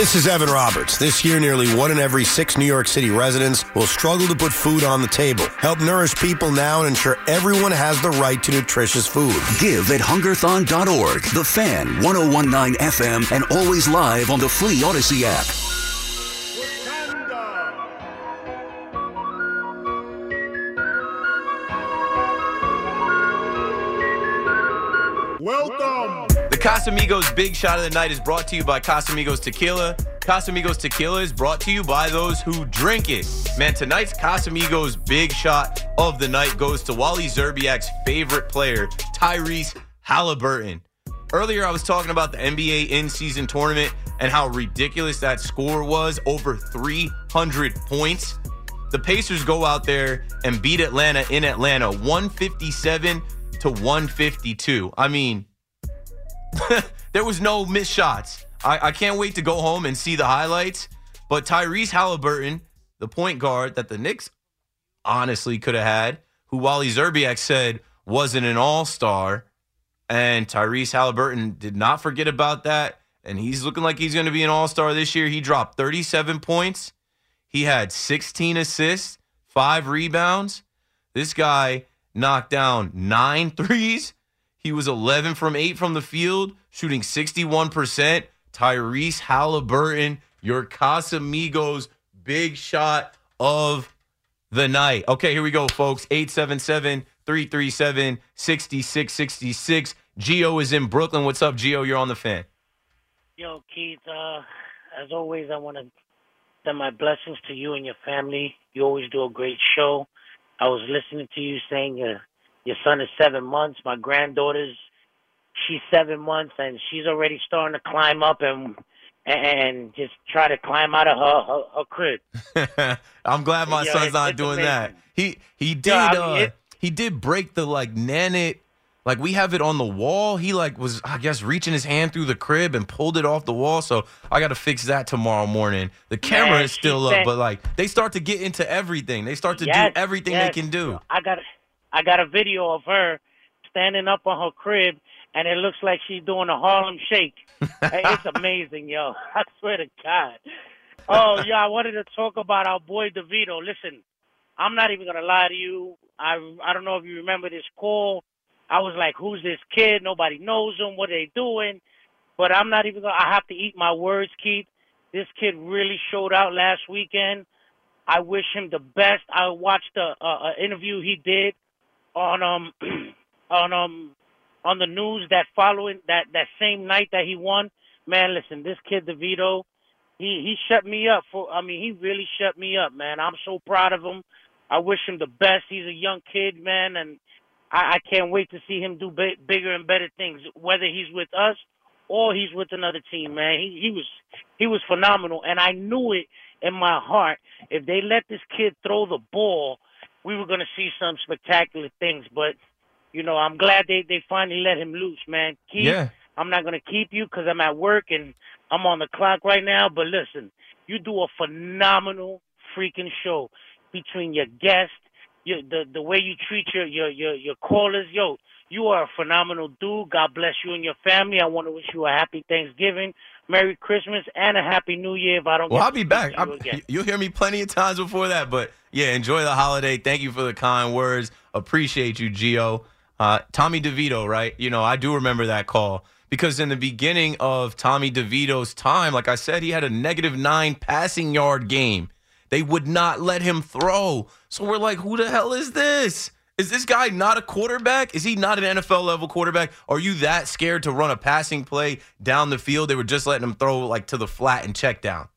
This is Evan Roberts. This year, nearly one in every six New York City residents will struggle to put food on the table. Help nourish people now and ensure everyone has the right to nutritious food. Give at hungerthon.org, the fan, 1019 FM, and always live on the free Audacy app. Casamigos Big Shot of the Night is brought to you by Casamigos Tequila. Casamigos Tequila is brought to you by those who drink it. Man, tonight's Casamigos Big Shot of the Night goes to Wally Szczerbiak's favorite player, Tyrese Halliburton. Earlier, I was talking about the NBA in-season tournament and how ridiculous that score was, over 300 points. The Pacers go out there and beat Atlanta in Atlanta, 157 to 152. I mean, there was no missed shots. I, I can't wait to go home and see the highlights. But Tyrese Halliburton, the point guard that the Knicks honestly could have had, who Wally Szczerbiak said wasn't an all star, and Tyrese Halliburton did not forget about that. And he's looking like he's going to be an all star this year. He dropped 37 points. He had 16 assists, five rebounds. This guy knocked down nine threes. He was 11 from 8 from the field, shooting 61%. Tyrese Halliburton, your Casamigos big shot of the night. Okay, here we go, folks. 877 337 6666. Geo is in Brooklyn. What's up, Geo? You're on the fan. Yo, Keith, uh, as always, I want to send my blessings to you and your family. You always do a great show. I was listening to you saying your son is seven months. My granddaughter's she's seven months and she's already starting to climb up and and just try to climb out of her her, her crib. I'm glad my Yeah, son's it's- not it's doing amazing. that. He he did Yeah, I mean, uh, it- he did break the like nanit like we have it on the wall. He like was I guess reaching his hand through the crib and pulled it off the wall. So I got to fix that tomorrow morning. The camera Man, is still up, said- but like they start to get into everything. They start to Yes, do everything yes. they can do. I got I got a video of her standing up on her crib and it looks like she's doing a Harlem shake. It's amazing, yo. I swear to God. Oh, yeah, I wanted to talk about our boy DeVito. Listen, I'm not even gonna lie to you. I I don't know if you remember this call. I was like, "Who's this kid? Nobody knows him. What are they doing?" But I'm not even gonna. I have to eat my words, Keith. This kid really showed out last weekend. I wish him the best. I watched a, a, a interview he did on um on um on the news that following that that same night that he won. Man, listen, this kid DeVito, he he shut me up for. I mean, he really shut me up, man. I'm so proud of him. I wish him the best. He's a young kid, man, and I, I can't wait to see him do b- bigger and better things. Whether he's with us or he's with another team, man. He he was he was phenomenal, and I knew it in my heart. If they let this kid throw the ball, we were gonna see some spectacular things. But you know, I'm glad they they finally let him loose, man. Keith, Yeah. I'm not gonna keep you because I'm at work and I'm on the clock right now. But listen, you do a phenomenal freaking show between your guests, your, the the way you treat your your your your callers. Yo, you are a phenomenal dude. God bless you and your family. I want to wish you a happy Thanksgiving, Merry Christmas, and a Happy New Year. If I don't, Well, I'll be back. to again. you'll hear me plenty of times before that, but yeah, enjoy the holiday. Thank you for the kind words. Appreciate you, Gio. Uh, Tommy DeVito, right? You know, I do remember that call because in the beginning of Tommy DeVito's time, like I said, he had a negative nine passing yard game. They would not let him throw. So we're like, who the hell is this? Is this guy not a quarterback? Is he not an NFL level quarterback? Are you that scared to run a passing play down the field? They were just letting him throw like to the flat and check down.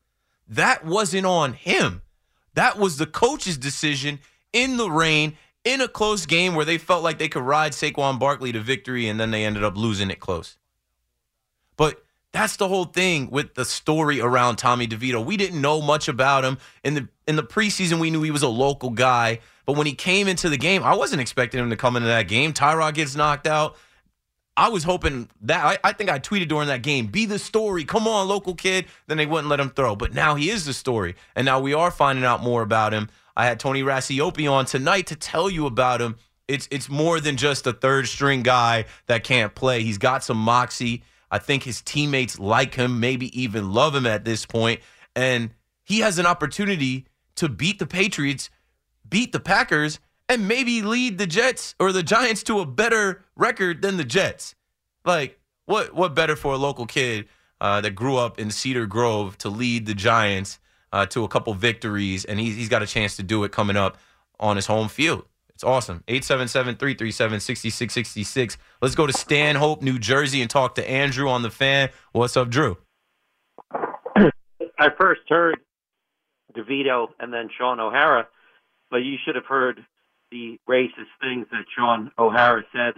That wasn't on him. That was the coach's decision in the rain in a close game where they felt like they could ride Saquon Barkley to victory and then they ended up losing it close. But that's the whole thing with the story around Tommy DeVito. We didn't know much about him in the in the preseason. We knew he was a local guy, but when he came into the game, I wasn't expecting him to come into that game. Tyrod gets knocked out. I was hoping that I, I think I tweeted during that game, be the story. Come on, local kid. Then they wouldn't let him throw. But now he is the story. And now we are finding out more about him. I had Tony Racioppi on tonight to tell you about him. It's it's more than just a third string guy that can't play. He's got some moxie. I think his teammates like him, maybe even love him at this point. point, and he has an opportunity to beat the Patriots, beat the Packers, and maybe lead the Jets or the Giants to a better record than the Jets. Like, what what better for a local kid uh, that grew up in Cedar Grove to lead the Giants uh, to a couple victories, and he's, he's got a chance to do it coming up on his home field. It's awesome. 877-337-6666. Let's go to Stanhope, New Jersey, and talk to Andrew on the fan. What's up, Drew? I first heard DeVito and then Sean O'Hara, but you should have heard the racist things that Sean O'Hara said.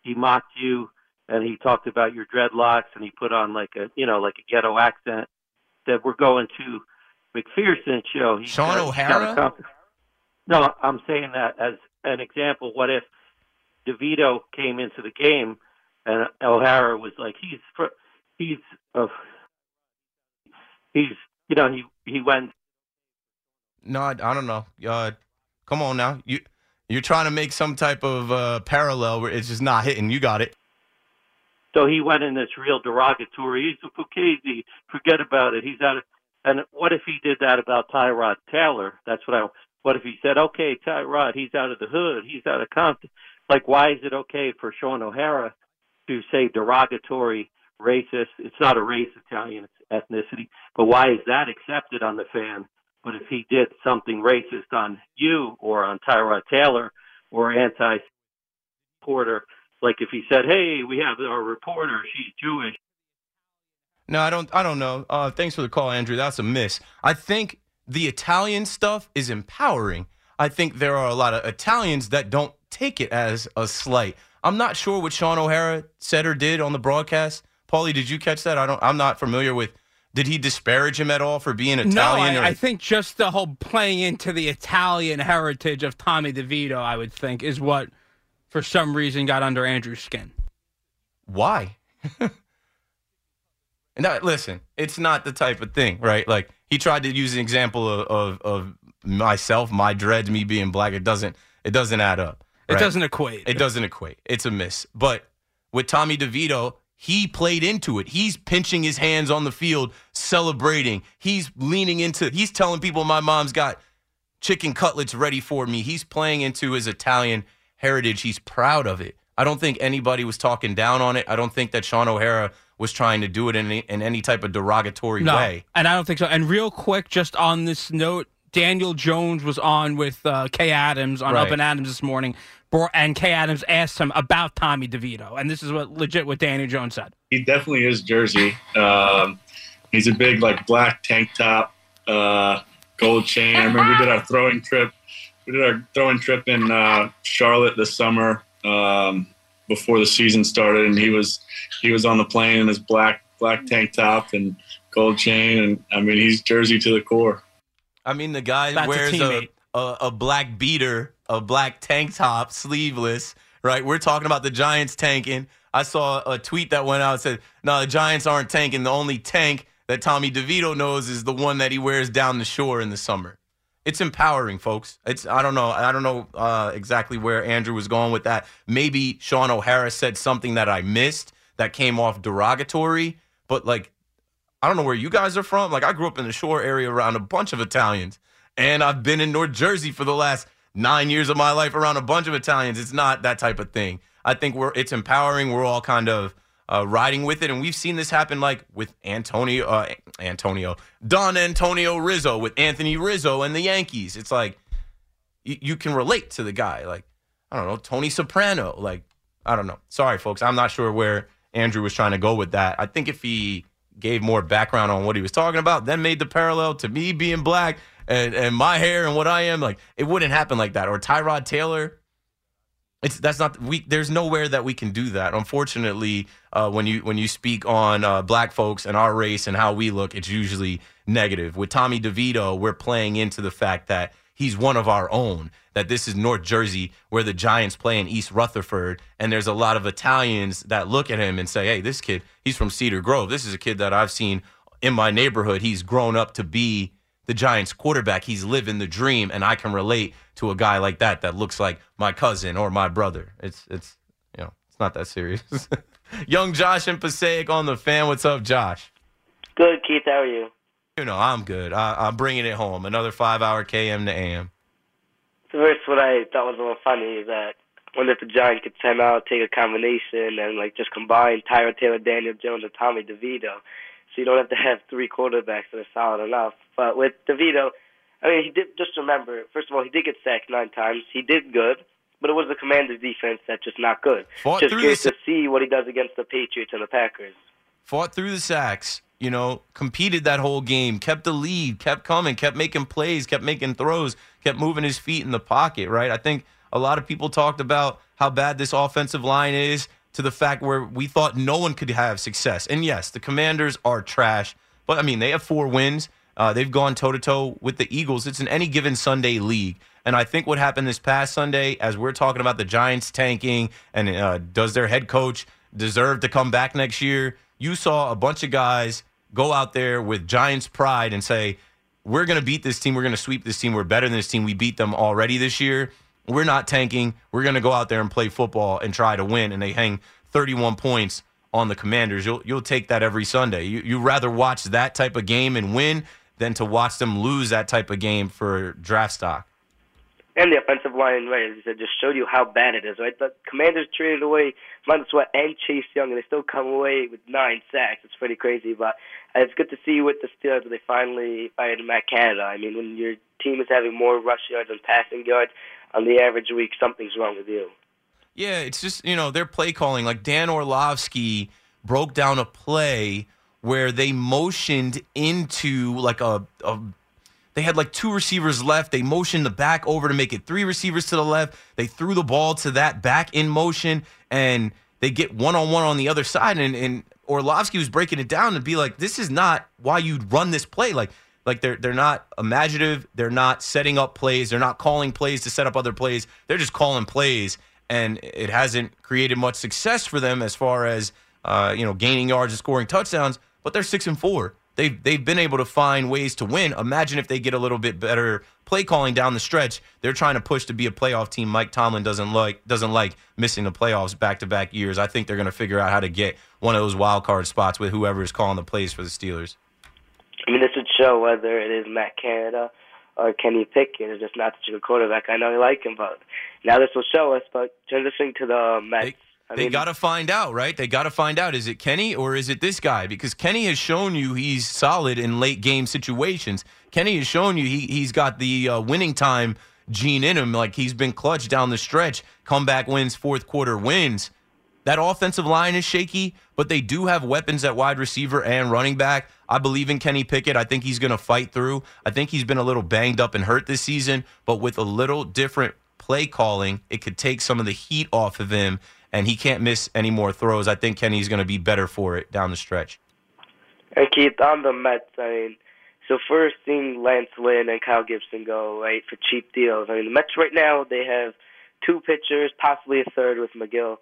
He mocked you and he talked about your dreadlocks and he put on like a you know like a ghetto accent. That we're going to McPherson show. He's Sean got- O'Hara? got no, I'm saying that as an example. What if DeVito came into the game and O'Hara was like he's fr- he's uh, he's you know he he went No, I, I don't know. Uh, come on now. You you're trying to make some type of uh, parallel where it's just not hitting. You got it. So he went in this real derogatory. He's a Fugazi. Forget about it. He's out of. And what if he did that about Tyrod Taylor? That's what I. What if he said, "Okay, Tyrod, he's out of the hood. He's out of Compton." Like, why is it okay for Sean O'Hara to say derogatory, racist? It's not a race, Italian ethnicity. But why is that accepted on the fan? But if he did something racist on you or on Tyrod Taylor or anti Porter, like if he said, "Hey, we have our reporter. She's Jewish." No, I don't. I don't know. Uh, thanks for the call, Andrew. That's a miss. I think the Italian stuff is empowering. I think there are a lot of Italians that don't take it as a slight. I'm not sure what Sean O'Hara said or did on the broadcast. Paulie, did you catch that? I don't. I'm not familiar with. Did he disparage him at all for being Italian? no, or- I, I think just the whole playing into the Italian heritage of Tommy DeVito, I would think, is what for some reason got under Andrew's skin. why? and listen, it's not the type of thing, right? Like he tried to use an example of, of, of myself, my dreads, me being black. It doesn't. It doesn't add up. It doesn't equate. It doesn't equate. It's a miss. But with Tommy DeVito, he played into it. He's pinching his hands on the field, celebrating. He's leaning into. He's telling people my mom's got chicken cutlets ready for me. He's playing into his Italian heritage. He's proud of it. I don't think anybody was talking down on it. I don't think that Sean O'Hara was trying to do it in any, in any type of derogatory no, way. and I don't think so. And real quick, just on this note, Daniel Jones was on with uh, Kay Adams on Right. Up and Adams this morning, and Kay Adams asked him about Tommy DeVito, and this is what legit what Daniel Jones said. he definitely is Jersey. Um, he's a big like black tank top, uh, gold chain. I remember we did our throwing trip. We did our throwing trip in uh, Charlotte this summer um, before the season started, and he was he was on the plane in his black black tank top and gold chain, and I mean he's Jersey to the core. I mean, the guy That's wears a, teammate. A, a black beater, a black tank top, sleeveless, right? We're talking about the Giants tanking. I saw a tweet that went out and said, no, the Giants aren't tanking. The only tank that Tommy DeVito knows is the one that he wears down the shore in the summer. It's empowering, folks. It's I don't know. I don't know uh, exactly where Andrew was going with that. Maybe Sean O'Hara said something that I missed that came off derogatory, but like I don't know where you guys are from. Like I grew up in the shore area around a bunch of Italians, and I've been in North Jersey for the last nine years of my life around a bunch of Italians. It's not that type of thing. I think we're it's empowering. We're all kind of uh, riding with it, and we've seen this happen like with Antonio, uh, Antonio, Don Antonio Rizzo with Anthony Rizzo and the Yankees. It's like you, you can relate to the guy. Like I don't know Tony Soprano. Like I don't know. Sorry, folks. I'm not sure where Andrew was trying to go with that. I think if he gave more background on what he was talking about, then made the parallel to me being black and, and my hair and what I am, like it wouldn't happen like that. Or Tyrod Taylor. It's that's not we. There's nowhere that we can do that. Unfortunately, uh, when you when you speak on uh, black folks and our race and how we look, it's usually negative. With Tommy DeVito, we're playing into the fact that he's one of our own. That this is North Jersey, where the Giants play in East Rutherford, and there's a lot of Italians that look at him and say, "Hey, this kid, he's from Cedar Grove. This is a kid that I've seen in my neighborhood. He's grown up to be the Giants quarterback. He's living the dream, and I can relate to a guy like that that looks like my cousin or my brother. It's it's you know it's not that serious. Young Josh and Passaic on the fan. What's up, Josh? Good, Keith. How are you? You know, I'm good. I, I'm bringing it home. Another five hour KM to AM. First, what I thought was a little funny is that wonder if the Giants could time out, take a combination, and like just combine Tyrod Taylor, Daniel Jones, and Tommy DeVito, so you don't have to have three quarterbacks that are solid enough. But with DeVito, I mean, he did just remember. First of all, he did get sacked nine times. He did good, but it was the Commanders' defense that's just not good. Fought just curious the to see what he does against the Patriots and the Packers. Fought through the sacks. You know, competed that whole game, kept the lead, kept coming, kept making plays, kept making throws, kept moving his feet in the pocket. Right. I think a lot of people talked about how bad this offensive line is to the fact where we thought no one could have success. And yes, the Commanders are trash, but I mean, they have four wins. Uh, they've gone toe to toe with the Eagles. It's an any given Sunday league. And I think what happened this past Sunday, as we're talking about the Giants tanking and uh, does their head coach deserve to come back next year, you saw a bunch of guys go out there with Giants pride and say, we're going to beat this team. We're going to sweep this team. We're better than this team. We beat them already this year. We're not tanking. We're going to go out there and play football and try to win. And they hang 31 points on the Commanders. You'll you'll take that every Sunday. You you rather watch that type of game and win than to watch them lose that type of game for draft stock. And the offensive line, right, as just showed you how bad it is, right? The Commanders traded away Montez Sweat and Chase Young, and they still come away with nine sacks. It's pretty crazy, but it's good to see with the Steelers that they finally fired Matt Canada. I mean, when your team is having more rush yards and passing yards on the average week, something's wrong with you. Yeah, it's just, you know, their play calling. Like Dan Orlovsky broke down a play where they motioned into like a, a they had like two receivers left. They motioned the back over to make it three receivers to the left. They threw the ball to that back in motion, and they get one on one on the other side. And, and Orlovsky was breaking it down to be like, this is not why you'd run this play. Like, like they're they're not imaginative. They're not setting up plays. They're not calling plays to set up other plays. They're just calling plays, and it hasn't created much success for them as far as uh, you know gaining yards and scoring touchdowns. But they're six and four they've they've been able to find ways to win. Imagine if they get a little bit better play calling down the stretch. They're trying to push to be a playoff team. Mike Tomlin doesn't like doesn't like missing the playoffs back to back years. I think they're going to figure out how to get one of those wild card spots with whoever is calling the plays for the Steelers. I mean, this would show whether it is Matt Canada or Kenny Pickett is just not such a quarterback. I know you like him, but now this will show us. But transitioning to the Mets. They- they got to find out, right? They got to find out is it Kenny or is it this guy? Because Kenny has shown you he's solid in late game situations. Kenny has shown you he, he's got the uh, winning time gene in him. Like he's been clutch down the stretch, comeback wins, fourth quarter wins. That offensive line is shaky, but they do have weapons at wide receiver and running back. I believe in Kenny Pickett. I think he's going to fight through. I think he's been a little banged up and hurt this season, but with a little different play calling, it could take some of the heat off of him and he can't miss any more throws. I think Kenny's going to be better for it down the stretch. And Keith, on the Mets, I mean, so first seeing Lance Lynn and Kyle Gibson go right for cheap deals. I mean, the Mets right now they have two pitchers, possibly a third with Megill,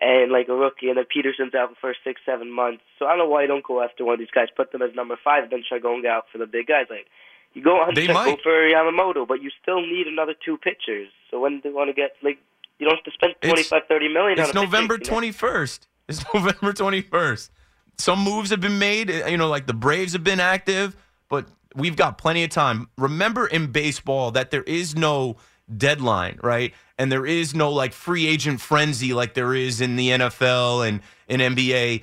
and like a rookie, and then Peterson's out for first six, seven months. So I don't know why you don't go after one of these guys, put them as number five, then try going out for the big guys. Like you go on They go might. for Yamamoto, but you still need another two pitchers. So when do you want to get like you don't have to spend twenty five, thirty million. It's on a November you know? twenty first. It's November twenty first. Some moves have been made. Eh, you know, like the Braves have been active, but we've got plenty of time. Remember in baseball that there is no deadline, right? And there is no like free agent frenzy like there is in the NFL and in NBA.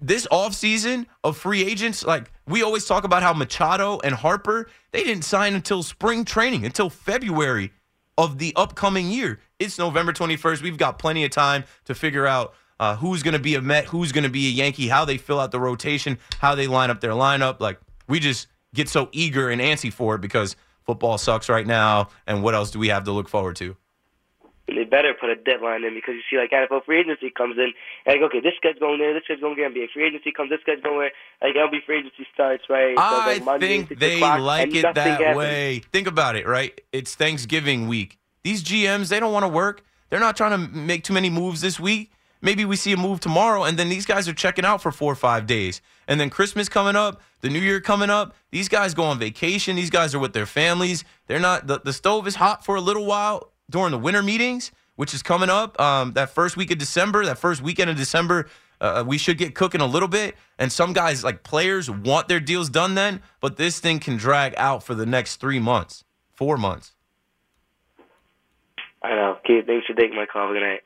This offseason of free agents, like we always talk about how Machado and Harper, they didn't sign until spring training, until February of the upcoming year. It's November 21st. We've got plenty of time to figure out uh, who's going to be a Met, who's going to be a Yankee, how they fill out the rotation, how they line up their lineup. Like, we just get so eager and antsy for it because football sucks right now. And what else do we have to look forward to? They better put a deadline in because you see, like NFL free agency comes in, and like, okay, this guy's going there, this guy's going there, NBA free agency comes, this guy's going there, like MLB free agency starts, right? So, I like, Monday, think they o'clock, like it that happens. way. Think about it, right? It's Thanksgiving week. These GMs, they don't want to work. They're not trying to make too many moves this week. Maybe we see a move tomorrow, and then these guys are checking out for four or five days. And then Christmas coming up, the New Year coming up. These guys go on vacation. These guys are with their families. They're not. The, the stove is hot for a little while during the winter meetings, which is coming up. Um, that first week of December, that first weekend of December, uh, we should get cooking a little bit. And some guys, like players, want their deals done then, but this thing can drag out for the next three months, four months. I know. Keith, thanks for taking my call. Good night.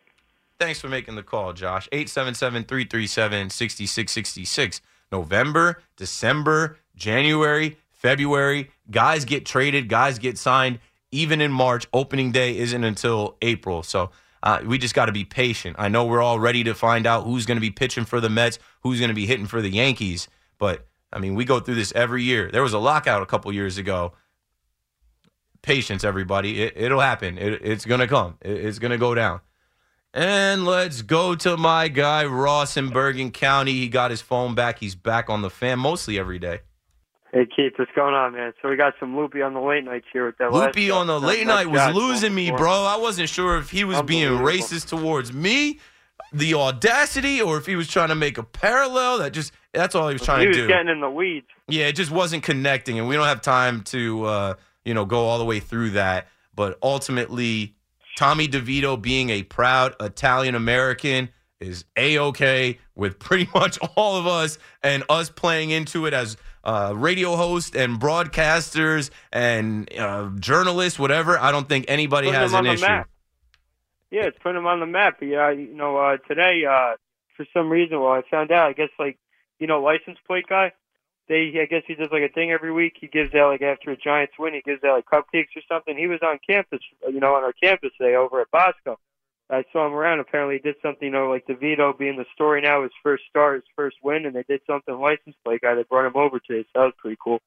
Thanks for making the call, Josh. 877 337 6666. November, December, January, February. Guys get traded, guys get signed. Even in March, opening day isn't until April. So uh, we just got to be patient. I know we're all ready to find out who's going to be pitching for the Mets, who's going to be hitting for the Yankees. But, I mean, we go through this every year. There was a lockout a couple years ago. Patience, everybody. It, will happen. It, it's going to come, it, it's going to go down. And let's go to my guy, Ross in Bergen County. He got his phone back. He's back on the fan mostly every day. Hey Keith, what's going on, man? So we got some Loopy on the late nights here with that. Loopy on the late night was losing me, bro. I wasn't sure if he was being racist towards me, the audacity, or if he was trying to make a parallel. That just that's all he was trying he to was do. getting in the weeds. Yeah, it just wasn't connecting, and we don't have time to uh, you know go all the way through that. But ultimately, Tommy DeVito being a proud Italian American is a okay with pretty much all of us, and us playing into it as uh, radio hosts and broadcasters and uh, journalists, whatever. I don't think anybody Putting has an issue. map. Yeah, it's putting them on the map. Yeah, you know, uh, today uh, for some reason, well, I found out. I guess like you know, license plate guy. They, I guess he does like a thing every week. He gives out like after a Giants win, he gives out like cupcakes or something. He was on campus, you know, on our campus today over at Bosco. I saw him around. Apparently, he did something, you know, like DeVito being the story now, his first start, his first win, and they did something license plate guy. They brought him over today, so that was pretty cool.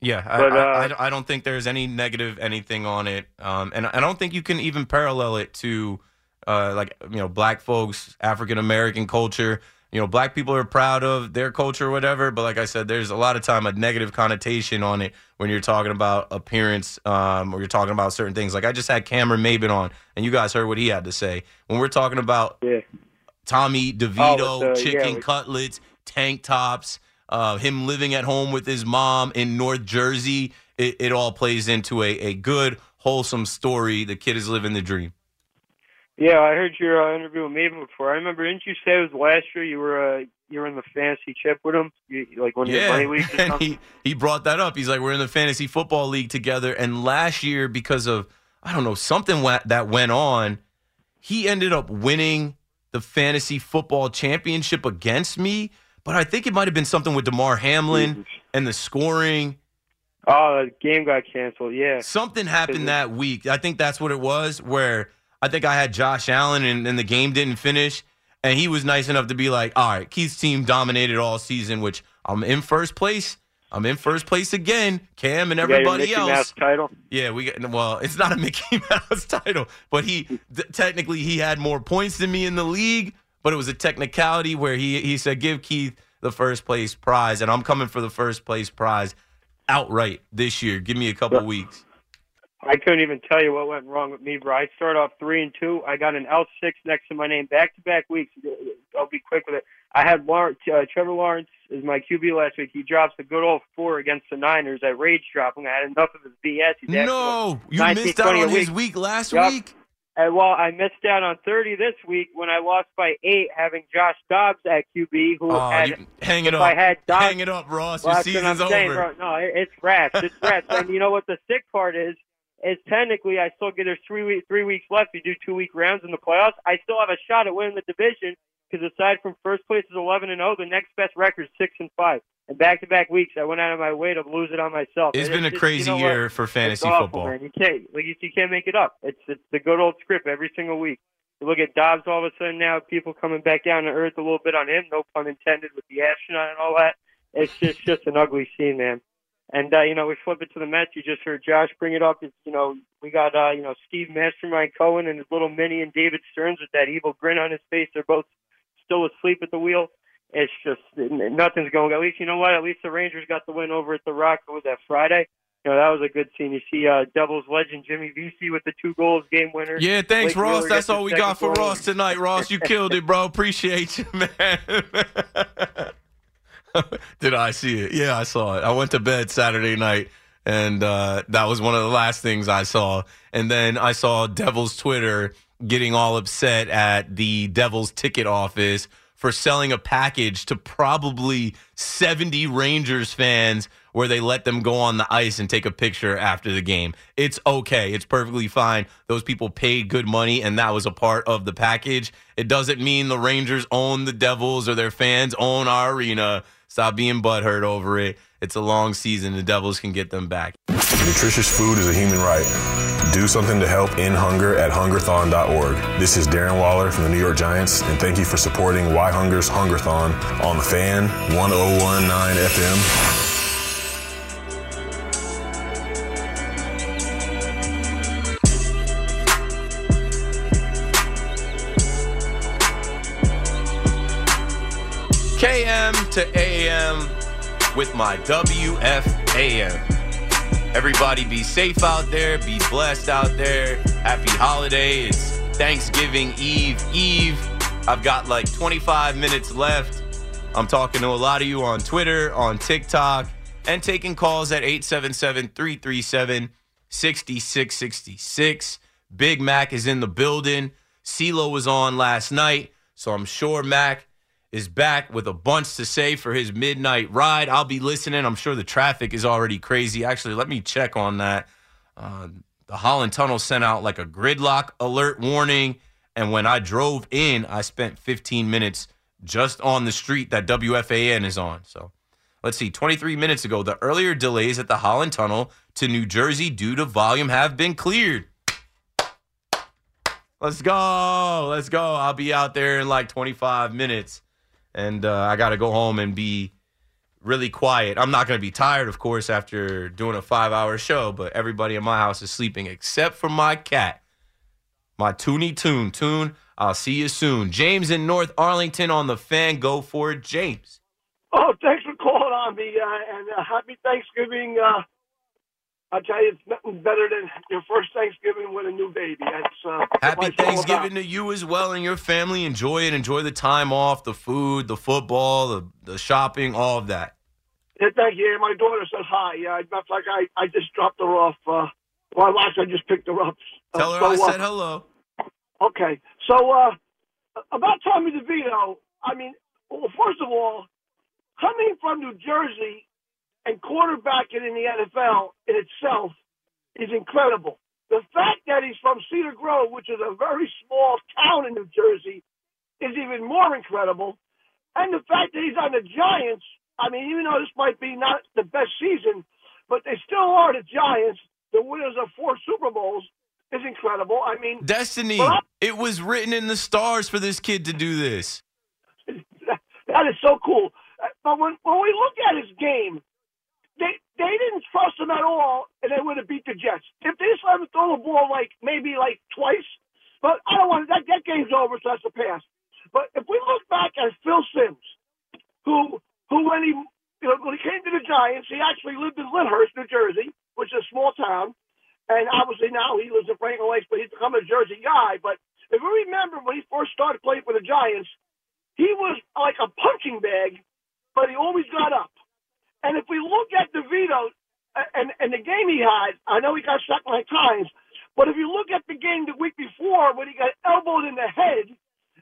Yeah, I, But, I, uh, I, I don't think there's any negative anything on it, um, and I don't think you can even parallel it to uh, like you know black folks, African American culture. You know, black people are proud of their culture, or whatever. But like I said, there's a lot of time a negative connotation on it when you're talking about appearance, um, or you're talking about certain things. Like I just had Cameron Maben on, and you guys heard what he had to say when we're talking about Yeah. Tommy DeVito, Oh, the- yeah, chicken with- cutlets, tank tops, uh, him living at home with his mom in North Jersey. It, it all plays into a, a good, wholesome story. The kid is living the dream. Yeah, I heard your uh, interview with Maven before. I remember, didn't you say it was last year you were uh, you were in the fantasy chip with him, you, like one of Yeah, leagues or and he, he brought that up. He's like, we're in the fantasy football league together. And last year, because of, I don't know, something that went on, he ended up winning the fantasy football championship against me. But I think it might have been something with Damar Hamlin and the scoring. Oh, the game got canceled. Yeah. Something happened that week. I think that's what it was, where I think I had Josh Allen and, and the game didn't finish. And he was nice enough to be like, all right, Keith's team dominated all season, which I'm in first place. I'm in first place again. Cam and everybody Mickey else. Mouse title. Yeah, we got well, it's not a Mickey Mouse title, but he th- technically he had more points than me in the league, but it was a technicality where he he said give Keith the first place prize and I'm coming for the first place prize outright this year. Give me a couple weeks. I couldn't even tell you what went wrong with me, bro. I started off three and two. I got an L six next to my name back to back weeks. I'll be quick with it. I had Lawrence, uh, Trevor Lawrence as my QB last week. He drops a good old four against the Niners. I rage drop him. I had enough of his BS. He's No, you 19, missed out 20 a on his week. week last Yup. week. And well, I missed out on 30 this week when I lost by eight, having Josh Dobbs at QB, who Oh, had you, hang it up. I had Dobbs, hang it up, Ross. well, Your season's I'm saying, bro. No, it, it's rats. It's rats. and you know what the sick part is? Is technically I still get there's three week, three weeks left. You do two week rounds in the playoffs. I still have a shot at winning the division because aside from first place is 11 and 0, the next best record is six and five. And back to back weeks, I went out of my way to lose it on myself. It's It- been a just- crazy you know what? year for fantasy awful, football. Man. You can't like you, you can't make it up. It's it's the good old script every single week. You look at Dobbs all of a sudden now, people coming back down to earth a little bit on him, no pun intended, with the astronaut and all that. It's just just an ugly scene, man. And uh, you know, we flip it to the Mets. You just heard Josh bring it up. It's you know, we got uh, you know Steve Mastermind Cohen and his little mini and David Stearns with that evil grin on his face. They're both still asleep at the wheel. It's just nothing's going. At least you know what? At least the Rangers got the win over at the Rock. What was that Friday? You know that was a good scene. You see uh, Devils legend Jimmy Vesey with the two goals, game winner. Yeah, thanks, Blake Ross. Wheeler That's all we got for goal. Ross tonight. Ross, you killed it, bro. Appreciate you, man. Did I see it? Yeah, I saw it. I went to bed Saturday night, and uh, that was one of the last things I saw. And then I saw Devil's Twitter getting all upset at the Devil's ticket office for selling a package to probably 70 Rangers fans where they let them go on the ice and take a picture after the game. It's okay. It's perfectly fine. Those people paid good money and that was a part of the package. It doesn't mean the Rangers own the Devils or their fans own our arena. Stop being butthurt over it. It's a long season. The Devils can get them back. Nutritious food is a human right. Do something to help end hunger at hungerthon.org. This is Darren Waller from the New York Giants, and thank you for supporting Why Hunger's Hungerthon on the fan 1019 FM. To AM with my WFAN. Everybody be safe out there, be blessed out there. Happy holiday. It's Thanksgiving Eve Eve. I've got like 25 minutes left. I'm talking to a lot of you on Twitter, on TikTok, and taking calls at 877 337 6666. Big Mac is in the building. CeeLo was on last night, so I'm sure Mac is back with a bunch to say for his midnight ride. I'll be listening. I'm sure the traffic is already crazy. Actually, let me check on that. Uh, the Holland Tunnel sent out like a gridlock alert warning. And when I drove in, I spent 15 minutes just on the street that WFAN is on. So let's see, 23 minutes ago, the earlier delays at the Holland Tunnel to New Jersey due to volume have been cleared. Let's go. Let's go. I'll be out there in like 25 minutes and uh, I got to go home and be really quiet. I'm not going to be tired, of course, after doing a five hour show, but everybody in my house is sleeping except for my cat, my Toonie Toon. Toon, I'll see you soon. James in North Arlington on the fan. Go for it, James. Oh, thanks for calling on me, uh, and uh, happy Thanksgiving. Uh, I'll tell you, it's nothing better than your first Thanksgiving with a new baby. That's uh, happy Thanksgiving to you as well and your family. Enjoy it. Enjoy the time off, the food, the football, the the shopping, all of that. Yeah, thank you. My daughter said hi. Yeah, that's like I, I just dropped her off. Uh, well, actually, I just picked her up. Tell her so, I said hello. Okay, so uh, about Tommy DeVito. I mean, well, first of all, coming from New Jersey and quarterbacking in the NFL in itself is incredible. The fact that he's from Cedar Grove, which is a very small town in New Jersey, is even more incredible. And the fact that he's on the Giants, I mean, even though this might be not the best season, but they still are the Giants, the winners of four Super Bowls, is incredible. I mean, Destiny. It was written in the stars for this kid to do this. that is so cool. But when, when we look at his game, they they didn't trust him at all, and they would have beat the Jets. If they just let him throw the ball like maybe like twice, but I don't want that. That game's over, so that's a pass. But if we look back at Phil Simms, who who when he you know when he came to the Giants, he actually lived in Lyndhurst, New Jersey, which is a small town, and obviously now he lives in Franklin Lakes, but he's become a Jersey guy. But if you remember when he first started playing for the Giants, he was like a punching bag, but he always got up. And if we look at DeVito uh, and, and the game he had, I know he got shot nine times, but if you look at the game the week before when he got elbowed in the head,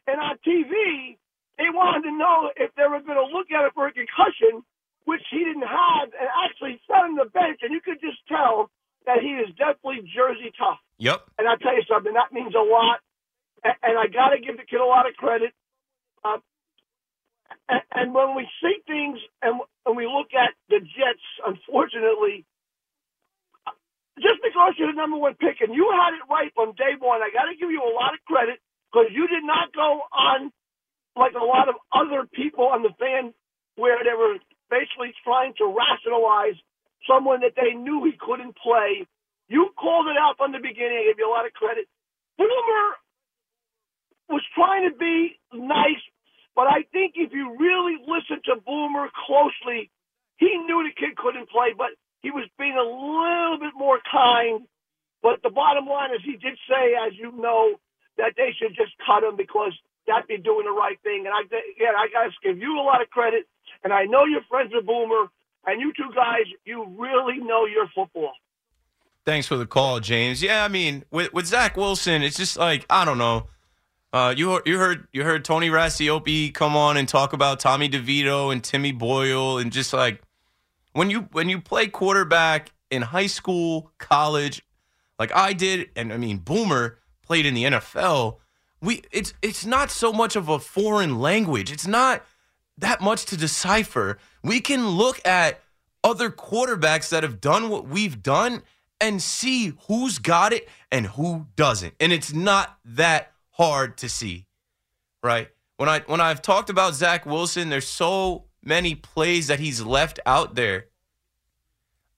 and on TV, they wanted to know if they were going to look at it for a concussion, which he didn't have, and actually sat on the bench, and you could just tell that he is definitely Jersey tough. Yep. And I'll tell you something, that means a lot. And, and I got to give the kid a lot of credit. And, and when we see things and when we look at the Jets, unfortunately, just because you're the number one pick and you had it right from day one, I got to give you a lot of credit because you did not go on like a lot of other people on the fan where they were basically trying to rationalize someone that they knew he couldn't play. You called it out from the beginning. I give you a lot of credit. Boomer was trying to be nice, but I think if you really listen to Boomer closely, he knew the kid couldn't play, but he was being a little bit more kind. But the bottom line is he did say, as you know, that they should just cut him because that'd be doing the right thing. And I, again, I got to give you a lot of credit. And I know you're friends with Boomer, and you two guys, you really know your football. Thanks for the call, James. Yeah, I mean, with, with Zach Wilson, it's just like, I don't know. Uh, you you heard you heard Tony Racioppi come on and talk about Tommy DeVito and Timmy Boyle and just like when you when you play quarterback in high school, college, like I did, and I mean Boomer played in the NFL. We it's it's not so much of a foreign language. It's not that much to decipher. We can look at other quarterbacks that have done what we've done and see who's got it and who doesn't. And it's not that hard to see, right? When I when I've talked about Zach Wilson, there's so many plays that he's left out there.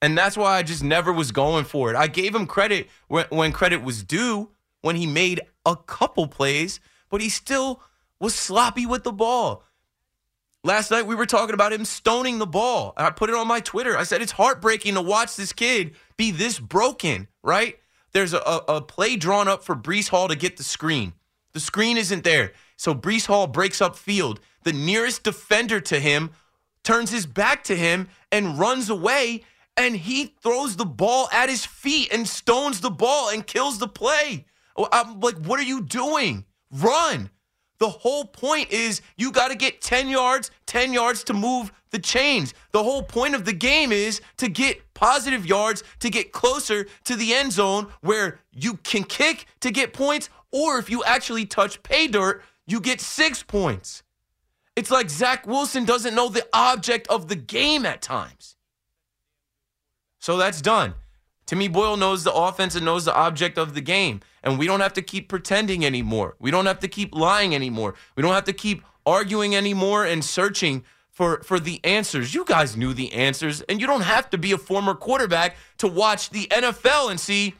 And that's why I just never was going for it. I gave him credit when, when credit was due when he made a couple plays, but he still was sloppy with the ball. Last night we were talking about him stoning the ball. I put it on my Twitter. I said it's heartbreaking to watch this kid be this broken, right? There's a, a, play drawn up for Breece Hall to get the screen. The screen isn't there. So Breece Hall breaks up field. The nearest defender to him turns his back to him and runs away, and he throws the ball at his feet and stones the ball and kills the play. I'm like, what are you doing? Run. The whole point is you got to get 10 yards, 10 yards to move the chains. The whole point of the game is to get positive yards, to get closer to the end zone where you can kick to get points or if you actually touch pay dirt, you get six points. It's like Zach Wilson doesn't know the object of the game at times. So that's done. Timmy Boyle knows the offense and knows the object of the game. And we don't have to keep pretending anymore. We don't have to keep lying anymore. We don't have to keep arguing anymore and searching for, for the answers. You guys knew the answers, and you don't have to be a former quarterback to watch the NFL and see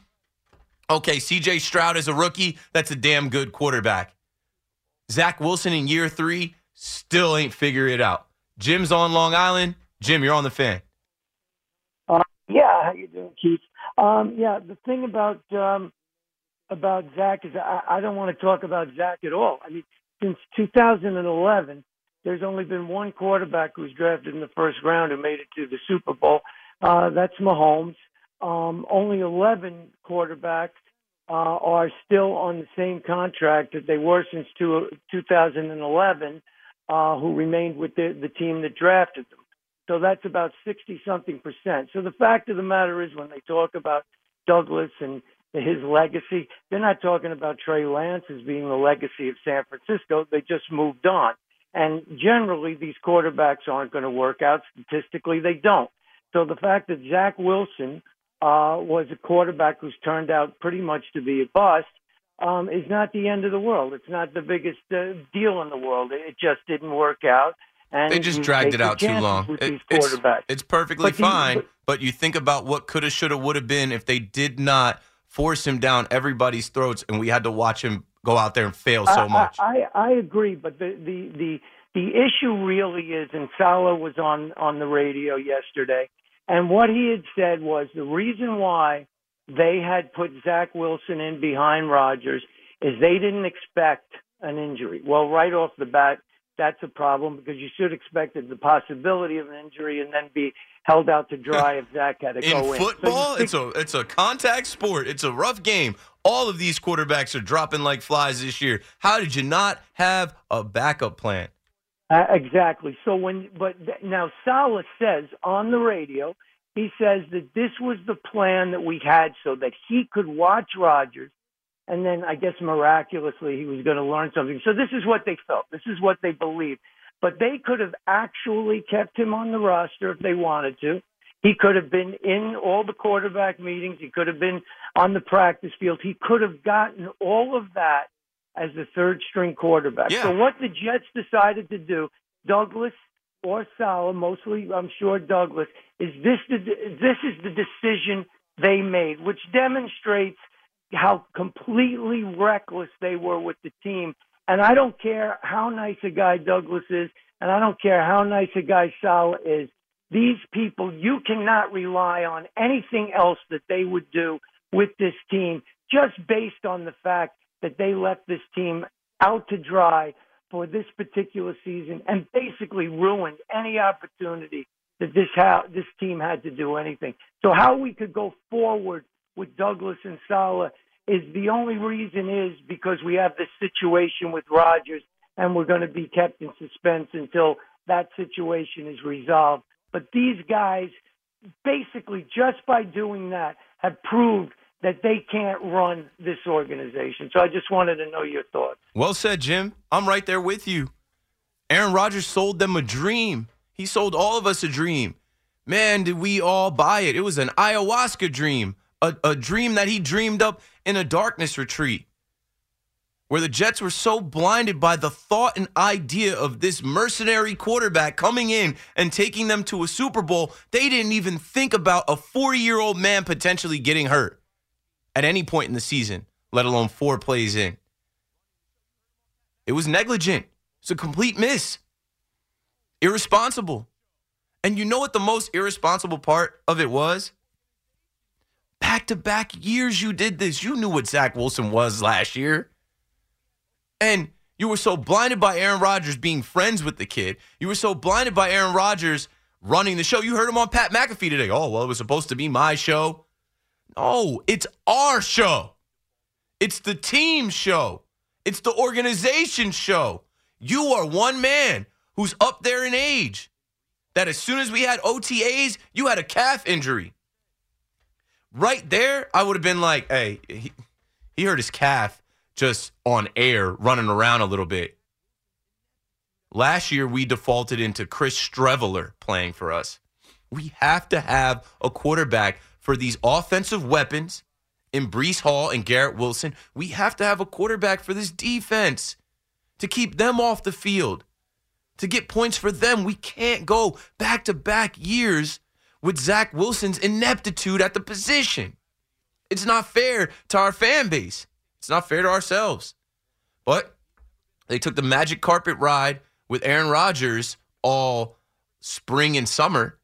Okay, CJ Stroud is a rookie. That's a damn good quarterback. Zach Wilson in year three still ain't figure it out. Jim's on Long Island. Jim, you're on the fan. Uh, yeah, how you doing, Keith? Um, yeah, the thing about um, about Zach is I, I don't want to talk about Zach at all. I mean, since 2011, there's only been one quarterback who's drafted in the first round who made it to the Super Bowl. Uh, that's Mahomes um, only 11 quarterbacks uh, are still on the same contract that they were since two, 2011, uh, who remained with the, the team that drafted them. So that's about 60 something percent. So the fact of the matter is, when they talk about Douglas and his legacy, they're not talking about Trey Lance as being the legacy of San Francisco. They just moved on. And generally, these quarterbacks aren't going to work out. Statistically, they don't. So the fact that Zach Wilson, uh, was a quarterback who's turned out pretty much to be a bust, um, is not the end of the world. It's not the biggest uh, deal in the world. It just didn't work out. And they just dragged it out too long. It, it's, it's, perfectly but fine, the, but, you think about what coulda, shoulda, woulda been if they did not force him down everybody's throats, and we had to watch him go out there and fail so I, much. I, I, I agree, but the, the the the issue really is, and Saleh was on on the radio yesterday, and what he had said was the reason why they had put Zach Wilson in behind Rodgers is they didn't expect an injury. Well, right off the bat, that's a problem because you should expect the possibility of an injury and then be held out to dry if Zach had to in go in. Football, so it's a it's a contact sport. It's a rough game. All of these quarterbacks are dropping like flies this year. How did you not have a backup plan? Uh, exactly. So when, but th- now Saleh says on the radio, he says that this was the plan that we had so that he could watch Rodgers, and then I guess miraculously he was going to learn something. So this is what they felt. This is what they believed. But they could have actually kept him on the roster if they wanted to. He could have been in all the quarterback meetings. He could have been on the practice field. He could have gotten all of that as the third string quarterback. Yeah. So what the Jets decided to do, Douglas or Saleh, mostly I'm sure Douglas, is this the, this is the decision they made, which demonstrates how completely reckless they were with the team. And I don't care how nice a guy Douglas is, and I don't care how nice a guy Saleh is. These people, you cannot rely on anything else that they would do with this team just based on the fact that they left this team out to dry for this particular season and basically ruined any opportunity that this ha- this team had to do anything. So how we could go forward with Douglas and Saleh is the only reason is because we have this situation with Rodgers and we're going to be kept in suspense until that situation is resolved. But these guys, basically, just by doing that, have proved that they can't run this organization. So I just wanted to know your thoughts. Well said, Jim. I'm right there with you. Aaron Rodgers sold them a dream. He sold all of us a dream. Man, did we all buy it? It was an ayahuasca dream, a, a dream that he dreamed up in a darkness retreat where the Jets were so blinded by the thought and idea of this mercenary quarterback coming in and taking them to a Super Bowl, they didn't even think about a 40 year old man potentially getting hurt at any point in the season, let alone four plays in. It was negligent. It's a complete miss. Irresponsible. And you know what the most irresponsible part of it was? Back to back years you did this. You knew what Zach Wilson was last year. And you were so blinded by Aaron Rodgers being friends with the kid. You were so blinded by Aaron Rodgers running the show. You heard him on Pat McAfee today. Oh, well, it was supposed to be my show. No, it's our show. It's the team show. It's the organization show. You are one man who's up there in age. That as soon as we had OTAs, you had a calf injury. Right there, I would have been like, hey, he, he hurt his calf just on air running around a little bit. Last year, we defaulted into Chris Streveler playing for us. We have to have a quarterback for these offensive weapons in Breece Hall and Garrett Wilson. We have to have a quarterback for this defense to keep them off the field, to get points for them. We can't go back to back years with Zach Wilson's ineptitude at the position. It's not fair to our fan base. It's not fair to ourselves. But they took the magic carpet ride with Aaron Rodgers all spring and summer.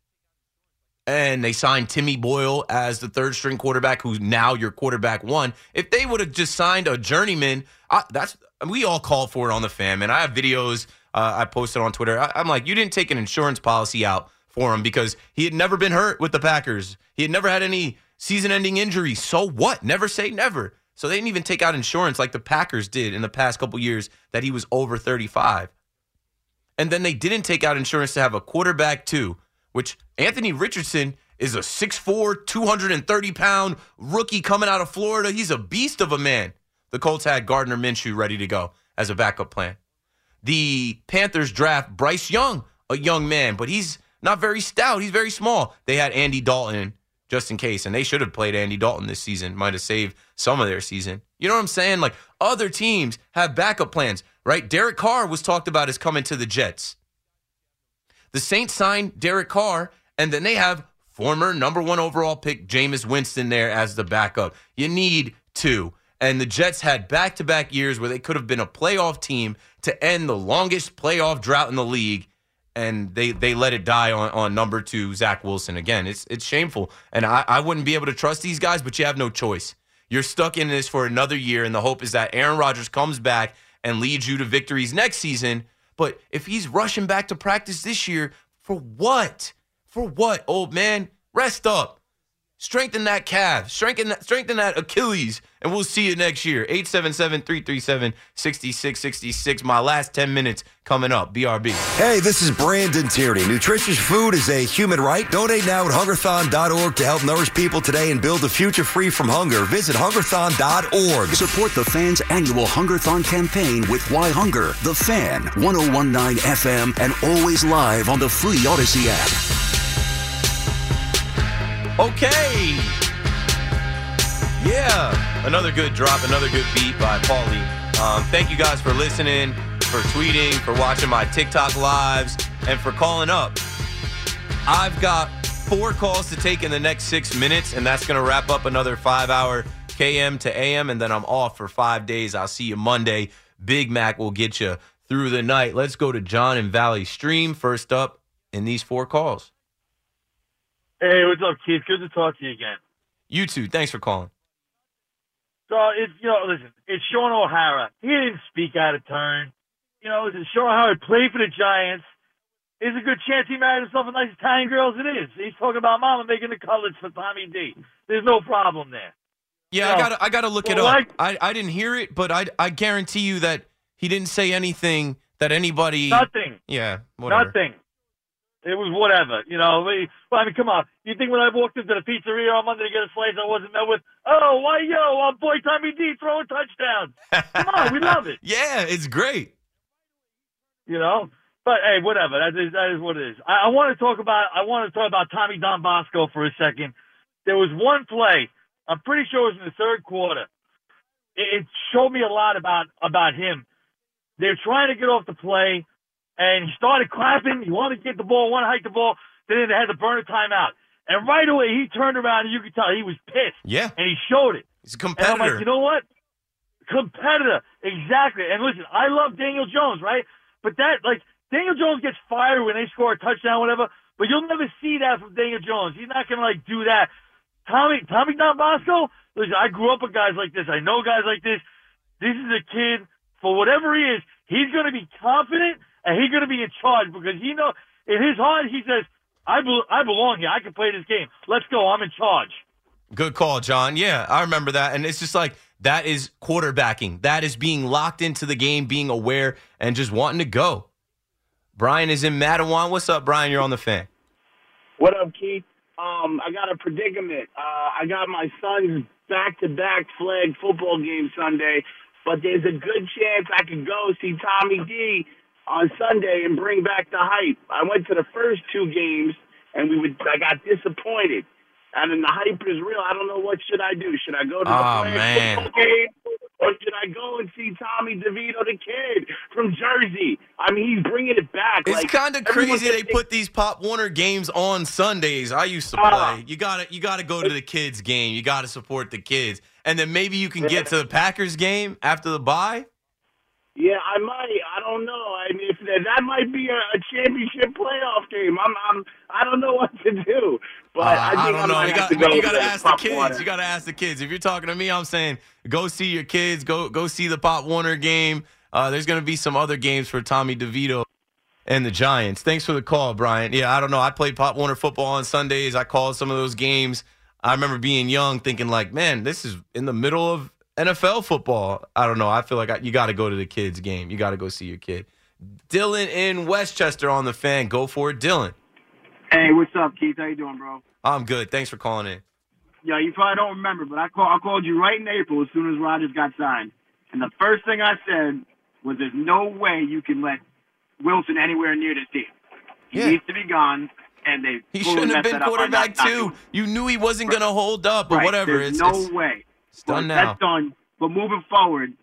And they signed Timmy Boyle as the third string quarterback, who's now your quarterback one. If they would have just signed a journeyman, I, that's we all called for it on the fam, and I have videos uh, I posted on Twitter. I, I'm like, you didn't take an insurance policy out for him because he had never been hurt with the Packers. He had never had any season ending injuries. So what? Never say never. So they didn't even take out insurance like the Packers did in the past couple years that he was over 35. And then they didn't take out insurance to have a quarterback too, which Anthony Richardson is a 6'4, 230 pound rookie coming out of Florida. He's a beast of a man. The Colts had Gardner Minshew ready to go as a backup plan. The Panthers draft Bryce Young, a young man, but he's not very stout. He's very small. They had Andy Dalton just in case. And they should have played Andy Dalton this season, might have saved some of their season. You know what I'm saying? Like other teams have backup plans, right? Derek Carr was talked about as coming to the Jets. The Saints signed Derek Carr, and then they have former number one overall pick Jameis Winston there as the backup. You need two. And the Jets had back to back years where they could have been a playoff team to end the longest playoff drought in the league and they they let it die on, on number two Zach Wilson again. It's it's shameful, and I, I wouldn't be able to trust these guys, but you have no choice. You're stuck in this for another year, and the hope is that Aaron Rodgers comes back and leads you to victories next season. But if he's rushing back to practice this year, for what? For what, old man? Rest up. Strengthen that calf. Strengthen that, strengthen that Achilles. And we'll see you next year. 877-337-6666. My last 10 minutes coming up. BRB. Hey, this is Brandon Tierney. Nutritious food is a human right. Donate now at hungerthon.org to help nourish people today and build a future free from hunger. Visit hungerthon.org. Support the Fan's annual Hungerthon campaign with WhyHunger, The Fan, 1019 FM, and always live on the free Audacy app. Okay. Yeah. Another good drop, another good beat by Paulie. Um, thank you guys for listening, for tweeting, for watching my TikTok lives, and for calling up. I've got four calls to take in the next six minutes, and that's going to wrap up another five hour KM to AM, and then I'm off for five days. I'll see you Monday. Big Mac will get you through the night. Let's go to John and Valley Stream first up in these four calls. Hey, what's up, Keith? Good to talk to you again. You too. Thanks for calling. So it's you know, listen, it's Shaun O'Hara. He didn't speak out of turn. You know, listen, Shaun O'Hara played for the Giants. There's a good chance he married himself a nice Italian girl as it is. He's talking about mama making the cutlets for Tommy D. There's no problem there. Yeah, You I gotta I gotta look it up. like- I, I didn't hear it, but I I guarantee you that he didn't say anything that anybody. Nothing. Yeah, whatever. Nothing. It was whatever, you know. we- Well, I mean, come on. You think when I walked into the pizzeria on Monday to get a slice, I wasn't met with, "Oh, why yo, our boy Tommy D throwing touchdowns." Come on, we love it. Yeah, it's great. you know. But hey, whatever. That is that is what it is. I, I want to talk about I want to talk about Tommy Don Bosco for a second. There was one play. I'm pretty sure it was in the third quarter. It, it showed me a lot about about him. They're trying to get off the play, and he started clapping. He wanted to get the ball, wanted to hike the ball. Then they had to burn a timeout. And right away, he turned around, and you could tell he was pissed. Yeah. And he showed it. He's a And I'm competitor. like, you know what? Competitor. Exactly. And listen, I love Daniel Jones, right? But that, like, Daniel Jones gets fired when they score a touchdown, whatever. But you'll never see that from Daniel Jones. He's not gonna like do that. Tommy, Tommy Don Bosco. Listen, I grew up with guys like this. I know guys like this. This is a kid. For whatever he is, he's gonna be confident and he's gonna be in charge because he know in his heart he says, "I bel I belong here. I can play this game. Let's go. I'm in charge." Good call, John. Yeah, I remember that. And it's just like that is quarterbacking. That is being locked into the game, being aware, and just wanting to go. Brian is in Matawan. What's up, Brian? You're on the fan. What up, Keith? Um, I got a predicament. Uh, I got my son's back-to-back flag football game Sunday, but there's a good chance I could go see Tommy D on Sunday and bring back the hype. I went to the first two games and we would. I got disappointed. And then the hype is real. I don't know what should I do. Should I go to the Oh, flag man. game? Or should I go and see Tommy DeVito, the kid from Jersey? I mean, he's bringing it back. It's Like, kind of crazy they thinks- put these Pop Warner games on Sundays. I used to Ah. play. You gotta you gotta go to the kids game. You gotta support the kids, and then maybe you can get to the Packers game after the bye. Yeah, I might. I don't know. I that, might be a, a championship playoff game. I'm, I'm, I don't know what to do. But Uh, I I, don't know. You got to go you gotta ask the kids. Warner. You gotta ask the kids. If you're talking to me, I'm saying go see your kids. Go go see the Pop Warner game. Uh, there's gonna be some other games for Tommy DeVito and the Giants. Thanks for the call, Brian. Yeah, I don't know. I played Pop Warner football on Sundays. I called some of those games. I remember being young, thinking like, man, this is in the middle of NFL football. I don't know. I feel like I, you got to go to the kids game. You got to go see your kid. Dylan in Westchester on the fan. Go for it, Dylan. Hey, what's up, Keith? How you doing, bro? I'm good. Thanks for calling in. Yeah, you probably don't remember, but I call I called you right in April as soon as Rodgers got signed, and the first thing I said was, "There's no way you can let Wilson anywhere near this team. He Yeah. needs to be gone." And they He shouldn't have been that up by quarterback two. You knew he wasn't going to hold up or Right, whatever. There's It's, no it's, way. it's done now. That's done. But moving forward,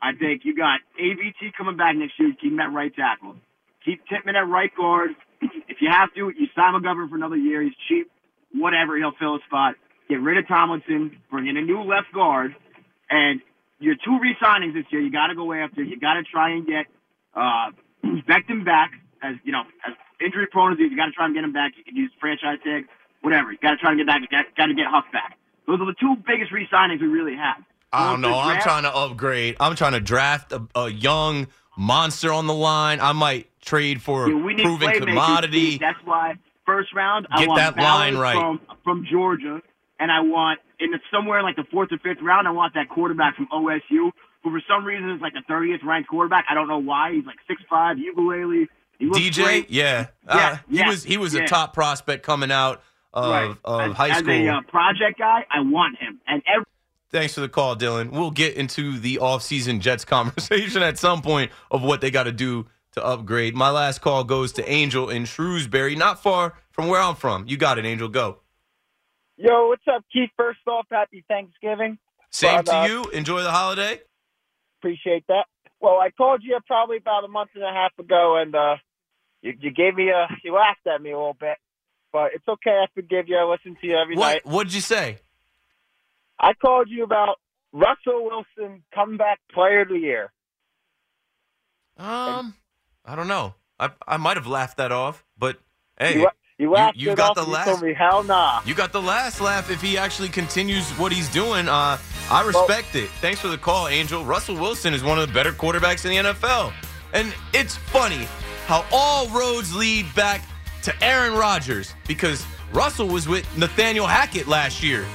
I think you got AVT coming back next year. Keep him at right tackle. Keep Tippmann at right guard. if you have to, you sign McGovern for another year. He's cheap. Whatever, he'll fill a spot. Get rid of Tomlinson. Bring in a new left guard. And your two re-signings this year, you got to go after. You got to try and get uh, Becton back. As you know, as injury prone as he is, you got to try and get him back. You can use franchise tag, whatever. You got to try and get back. You got to get Huff back. Those are the two biggest re-signings we really have. I don't know. I'm trying to upgrade. I'm trying to draft a, a young monster on the line. I might trade for Yeah, a proven commodity. That's why first round I want that line right. from from Georgia, and I want in the, somewhere like the fourth or fifth round I want that quarterback from OSU who for some reason is like the 30th ranked quarterback. I don't know why. He's like six five, ukulele. DJ, great. yeah, Yeah, Uh, he was he was yeah. a top prospect coming out of, right. of as, high school. as a uh, project guy, I want him. And every Thanks for the call, Dylan. We'll get into the offseason Jets conversation at some point of what they got to do to upgrade. My last call goes to Angel in Shrewsbury, not far from where I'm from. You got it, Angel. Go. Yo, what's up, Keith? First off, happy Thanksgiving. Same But, to uh, you. Enjoy the holiday. Appreciate that. Well, I called you probably about a month and a half ago, and uh, you, you gave me a, you laughed at me a little bit, but it's okay. I forgive you. I listen to you every night. What What'd you say? I called you about Russell Wilson comeback player of the year. Um, I don't know. I I might have laughed that off, but hey, you, you laughed you it got the you last- told me, hell nah. You got the last laugh if he actually continues what he's doing. Uh, I respect it. Thanks for the call, Angel. Russell Wilson is one of the better quarterbacks in the NFL. And it's funny how all roads lead back to Aaron Rodgers because Russell was with Nathaniel Hackett last year.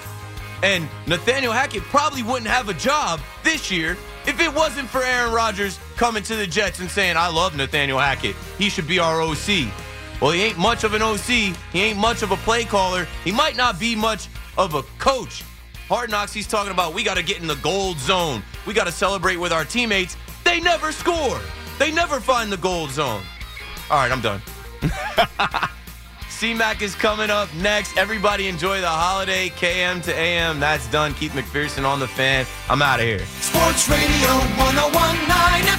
And Nathaniel Hackett probably wouldn't have a job this year if it wasn't for Aaron Rodgers coming to the Jets and saying, I love Nathaniel Hackett. He should be our OC. Well, he ain't much of an OC. He ain't much of a play caller. He might not be much of a coach. Hard Knocks, he's talking about we got to get in the gold zone. We got to celebrate with our teammates. They never score. They never find the gold zone. All right, I'm done. C-Mac is coming up next. Everybody enjoy the holiday. KM to AM. That's done. Keith McPherson on the fan. I'm out of here. Sports Radio 1019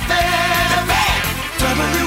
FM.